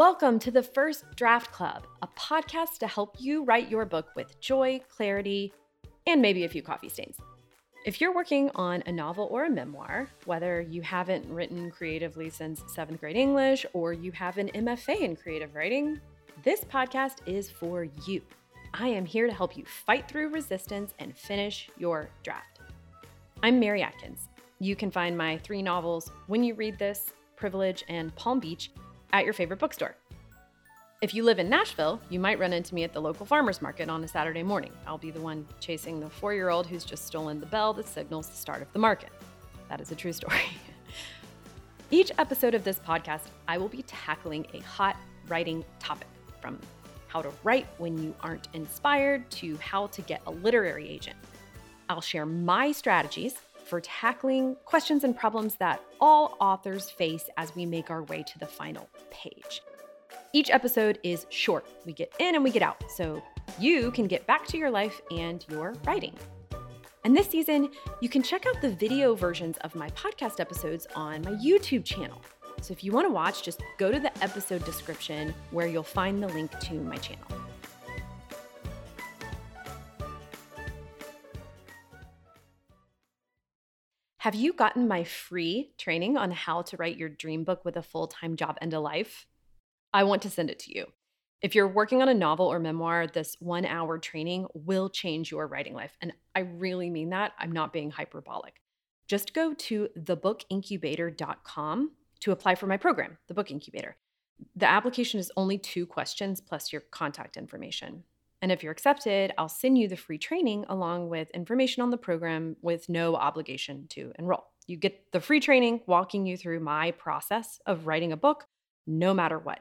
Welcome to the First Draft Club, a podcast to help you write your book with joy, clarity, and maybe a few coffee stains. If you're working on a novel or a memoir, whether you haven't written creatively since seventh grade English or you have an MFA in creative writing, this podcast is for you. I am here to help you fight through resistance and finish your draft. I'm Mary Adkins. You can find my three novels, When You Read This, Privilege, and Palm Beach, at your favorite bookstore. If you live in Nashville, you might run into me at the local farmer's market on a Saturday morning. I'll be the one chasing the four year old who's just stolen the bell that signals the start of the market. That is a true story. Each episode of this podcast, I will be tackling a hot writing topic from how to write when you aren't inspired to how to get a literary agent. I'll share my strategies for tackling questions and problems that all authors face as we make our way to the final page. Each episode is short. We get in and we get out, so you can get back to your life and your writing. And this season, you can check out the video versions of my podcast episodes on my YouTube channel. So if you want to watch, just go to the episode description where you'll find the link to my channel. Have you gotten my free training on how to write your dream book with a full time job and a life? I want to send it to you. If you're working on a novel or memoir, this one hour training will change your writing life. And I really mean that. I'm not being hyperbolic. Just go to thebookincubator.com to apply for my program, the Book Incubator. The application is only two questions plus your contact information. And if you're accepted, I'll send you the free training along with information on the program with no obligation to enroll. You get the free training walking you through my process of writing a book, no matter what.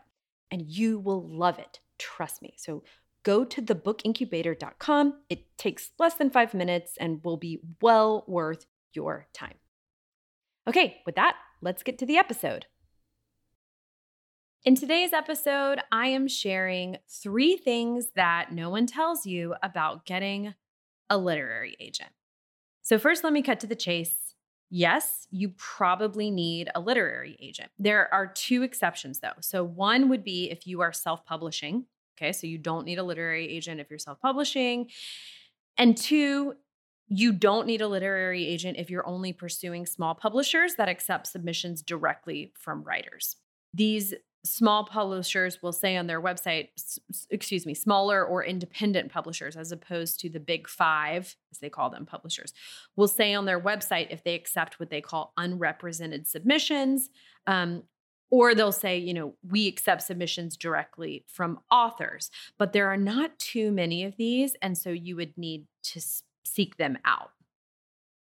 And you will love it. Trust me. So go to thebookincubator.com. It takes less than five minutes and will be well worth your time. Okay, with that, let's get to the episode. In today's episode, I am sharing three things that no one tells you about getting a literary agent. So, first, let me cut to the chase. Yes, you probably need a literary agent. There are two exceptions, though. So, one would be if you are self publishing. Okay, so you don't need a literary agent if you're self publishing. And two, you don't need a literary agent if you're only pursuing small publishers that accept submissions directly from writers. These small publishers will say on their website, excuse me, smaller or independent publishers, as opposed to the big five, as they call them, publishers, will say on their website if they accept what they call unrepresented submissions. Um, or they'll say, you know, we accept submissions directly from authors, but there are not too many of these. And so you would need to seek them out.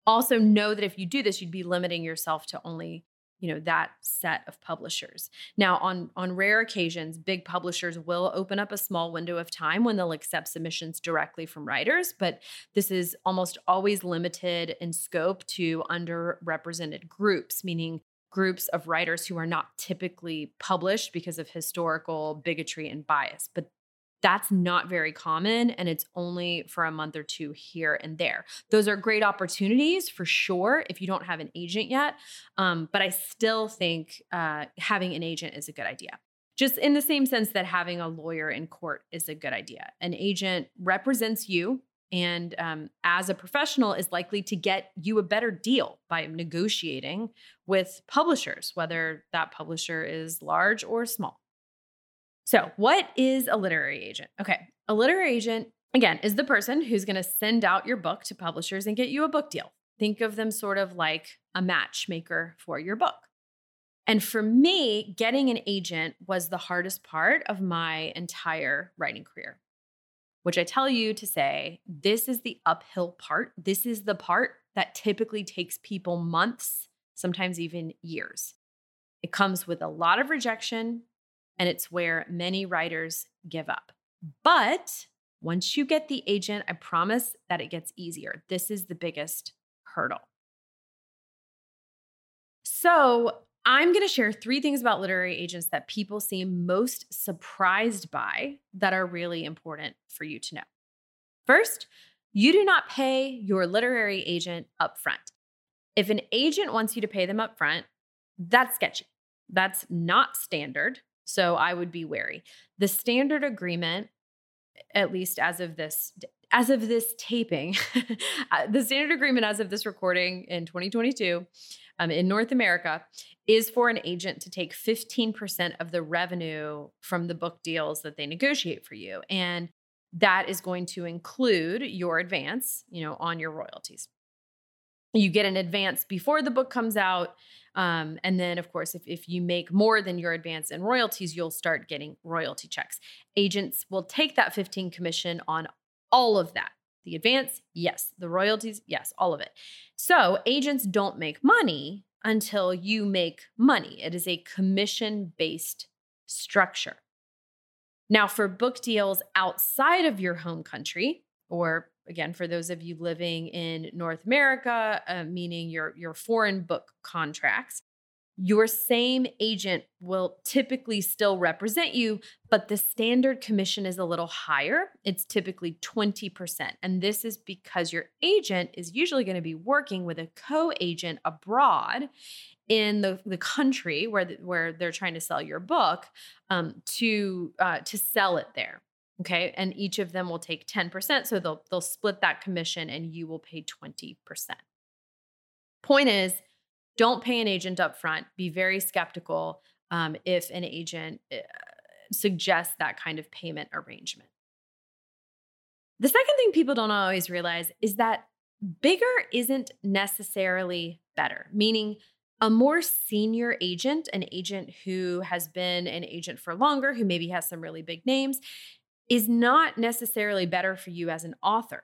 Also, know that if you do this, you'd be limiting yourself to only you know that set of publishers. Now on on rare occasions big publishers will open up a small window of time when they'll accept submissions directly from writers but this is almost always limited in scope to underrepresented groups meaning groups of writers who are not typically published because of historical bigotry and bias. But that's not very common and it's only for a month or two here and there. Those are great opportunities for sure if you don't have an agent yet um, but i still think uh, having an agent is a good idea. Just in the same sense that having a lawyer in court is a good idea. An agent represents you and um, as a professional is likely to get you a better deal by negotiating with publishers whether that publisher is large or small so, what is a literary agent? Okay, a literary agent, again, is the person who's going to send out your book to publishers and get you a book deal. Think of them sort of like a matchmaker for your book. And for me, getting an agent was the hardest part of my entire writing career, which I tell you to say this is the uphill part. This is the part that typically takes people months, sometimes even years. It comes with a lot of rejection, and it's where many writers give up. But once you get the agent, I promise that it gets easier. This is the biggest hurdle. So, I'm going to share three things about literary agents that people seem most surprised by that are really important for you to know. First, you do not pay your literary agent upfront. If an agent wants you to pay them upfront, that's sketchy. That's not standard. So I would be wary. The standard agreement, at least as of this as of this taping, uh, the standard agreement as of this recording in 2022 um, in North America is for an agent to take 15% of the revenue from the book deals that they negotiate for you. And that is going to include your advance, you know, on your royalties. You get an advance before the book comes out. Um, and then, of course, if, if you make more than your advance in royalties, you'll start getting royalty checks. Agents will take that 15 commission on all of that. The advance, yes. The royalties, yes, all of it. So agents don't make money until you make money. It is a commission based structure. Now, for book deals outside of your home country, or again, for those of you living in North America, uh, meaning your, your foreign book contracts, your same agent will typically still represent you, but the standard commission is a little higher. It's typically 20%. And this is because your agent is usually going to be working with a co agent abroad in the, the country where, the, where they're trying to sell your book um, to, uh, to sell it there. Okay. And each of them will take 10%. So they'll, they'll split that commission and you will pay 20%. Point is, don't pay an agent up front. Be very skeptical um, if an agent uh, suggests that kind of payment arrangement. The second thing people don't always realize is that bigger isn't necessarily better, meaning a more senior agent, an agent who has been an agent for longer, who maybe has some really big names, is not necessarily better for you as an author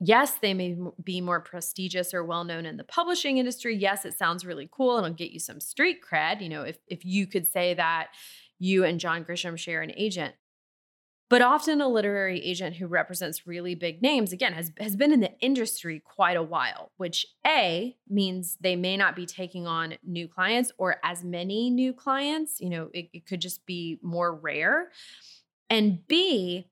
yes, they may be more prestigious or well known in the publishing industry. Yes, it sounds really cool and it'll get you some street cred. You know, if if you could say that you and John Grisham share an agent. But often a literary agent who represents really big names, again, has, has been in the industry quite a while, which A means they may not be taking on new clients or as many new clients. You know, it, it could just be more rare. And B,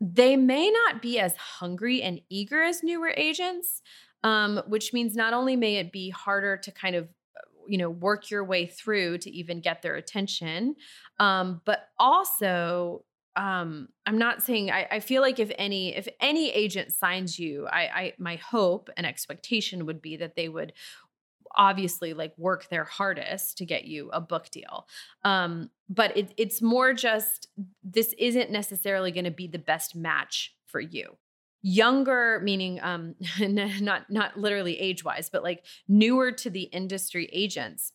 they may not be as hungry and eager as newer agents, um, which means not only may it be harder to kind of uh, you know work your way through to even get their attention um, but also um, i'm not saying I, I, feel like if any if any agent signs you I, I my hope and expectation would be that they would obviously like work their hardest to get you a book deal. Um, but it, it's more just this isn't necessarily going to be the best match for you. Younger, meaning um, not not literally age wise, but like newer to the industry agents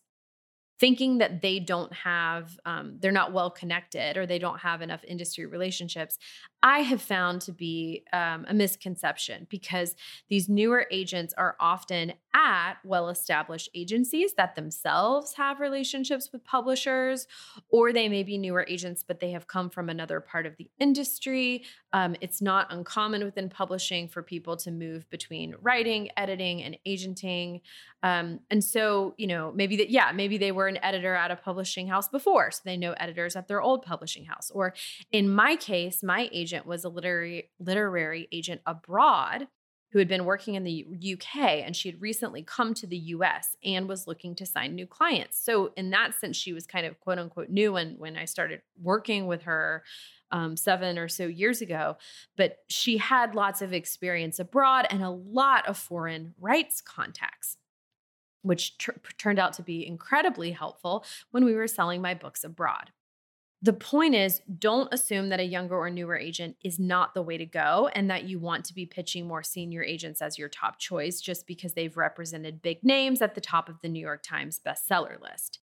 thinking that they don't have um, they're not well connected or they don't have enough industry relationships i have found to be um, a misconception because these newer agents are often at well established agencies that themselves have relationships with publishers or they may be newer agents but they have come from another part of the industry um, it's not uncommon within publishing for people to move between writing editing and agenting um, and so you know maybe that yeah maybe they were an editor at a publishing house before, so they know editors at their old publishing house. Or in my case, my agent was a literary literary agent abroad who had been working in the UK and she had recently come to the US and was looking to sign new clients. So in that sense, she was kind of quote unquote new when when I started working with her um, seven or so years ago. But she had lots of experience abroad and a lot of foreign rights contacts which tr- turned out to be incredibly helpful when we were selling my books abroad. The point is, don't assume that a younger or newer agent is not the way to go and that you want to be pitching more senior agents as your top choice just because they've represented big names at the top of the New York Times bestseller list.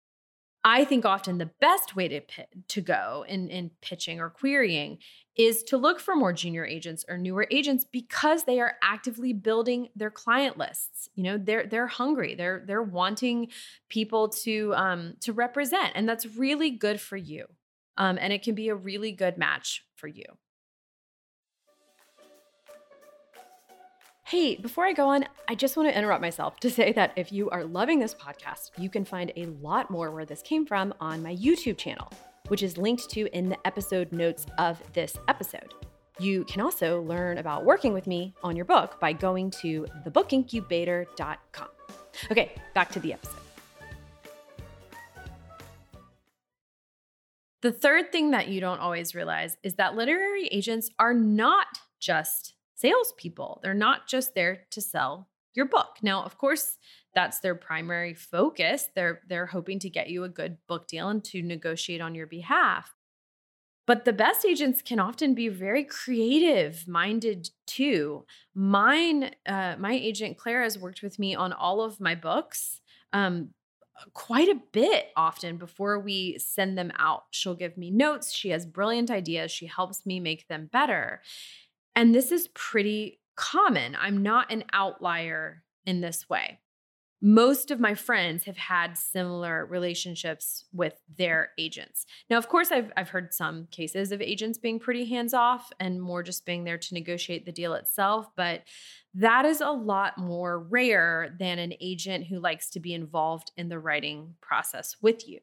I think often the best way to to go in, in pitching or querying is to look for more junior agents or newer agents because they are actively building their client lists. You know, they're they're hungry. They're they're wanting people to um, to represent, and that's really good for you. Um, and it can be a really good match for you. Hey, before I go on, I just want to interrupt myself to say that if you are loving this podcast, you can find a lot more where this came from on my YouTube channel, which is linked to in the episode notes of this episode. You can also learn about working with me on your book by going to thebookincubator.com. Okay, back to the episode. The third thing that you don't always realize is that literary agents are not just salespeople. They're not just there to sell your book. Now, of course, that's their primary focus. They're they're hoping to get you a good book deal and to negotiate on your behalf. But the best agents can often be very creative minded too. Mine, uh, my agent Claire has worked with me on all of my books um, quite a bit often before we send them out. She'll give me notes. She has brilliant ideas. She helps me make them better. And this is pretty common. I'm not an outlier in this way most of my friends have had similar relationships with their agents. Now, of course, I've, I've heard some cases of agents being pretty hands off and more just being there to negotiate the deal itself, but that is a lot more rare than an agent who likes to be involved in the writing process with you.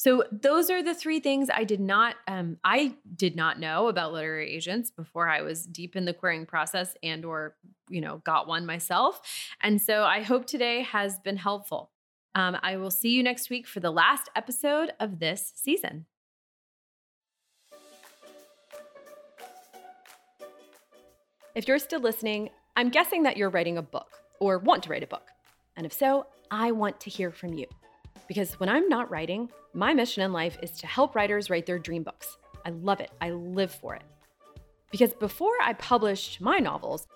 So those are the three things I did not um, I did not know about literary agents before I was deep in the querying process and or you know got one myself. And so I hope today has been helpful. Um, I will see you next week for the last episode of this season. If you're still listening, I'm guessing that you're writing a book or want to write a book. And if so, I want to hear from you. Because when I'm not writing, my mission in life is to help writers write their dream books. I love it, I live for it. Because before I published my novels,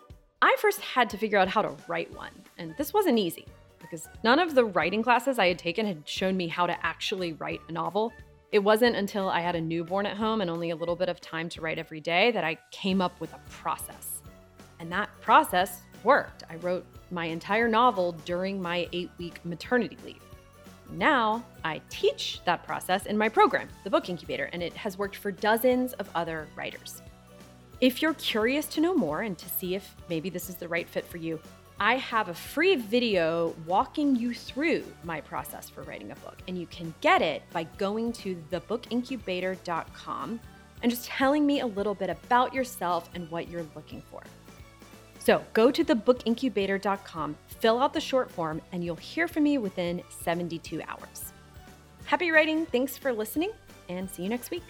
I first had to figure out how to write one. And this wasn't easy because none of the writing classes I had taken had shown me how to actually write a novel. It wasn't until I had a newborn at home and only a little bit of time to write every day that I came up with a process. And that process worked. I wrote my entire novel during my eight week maternity leave. Now I teach that process in my program, the Book Incubator, and it has worked for dozens of other writers. If you're curious to know more and to see if maybe this is the right fit for you, I have a free video walking you through my process for writing a book, and you can get it by going to thebookincubator.com and just telling me a little bit about yourself and what you're looking for. So go to thebookincubator.com, fill out the short form, and you'll hear from me within 72 hours. Happy writing. Thanks for listening, and see you next week.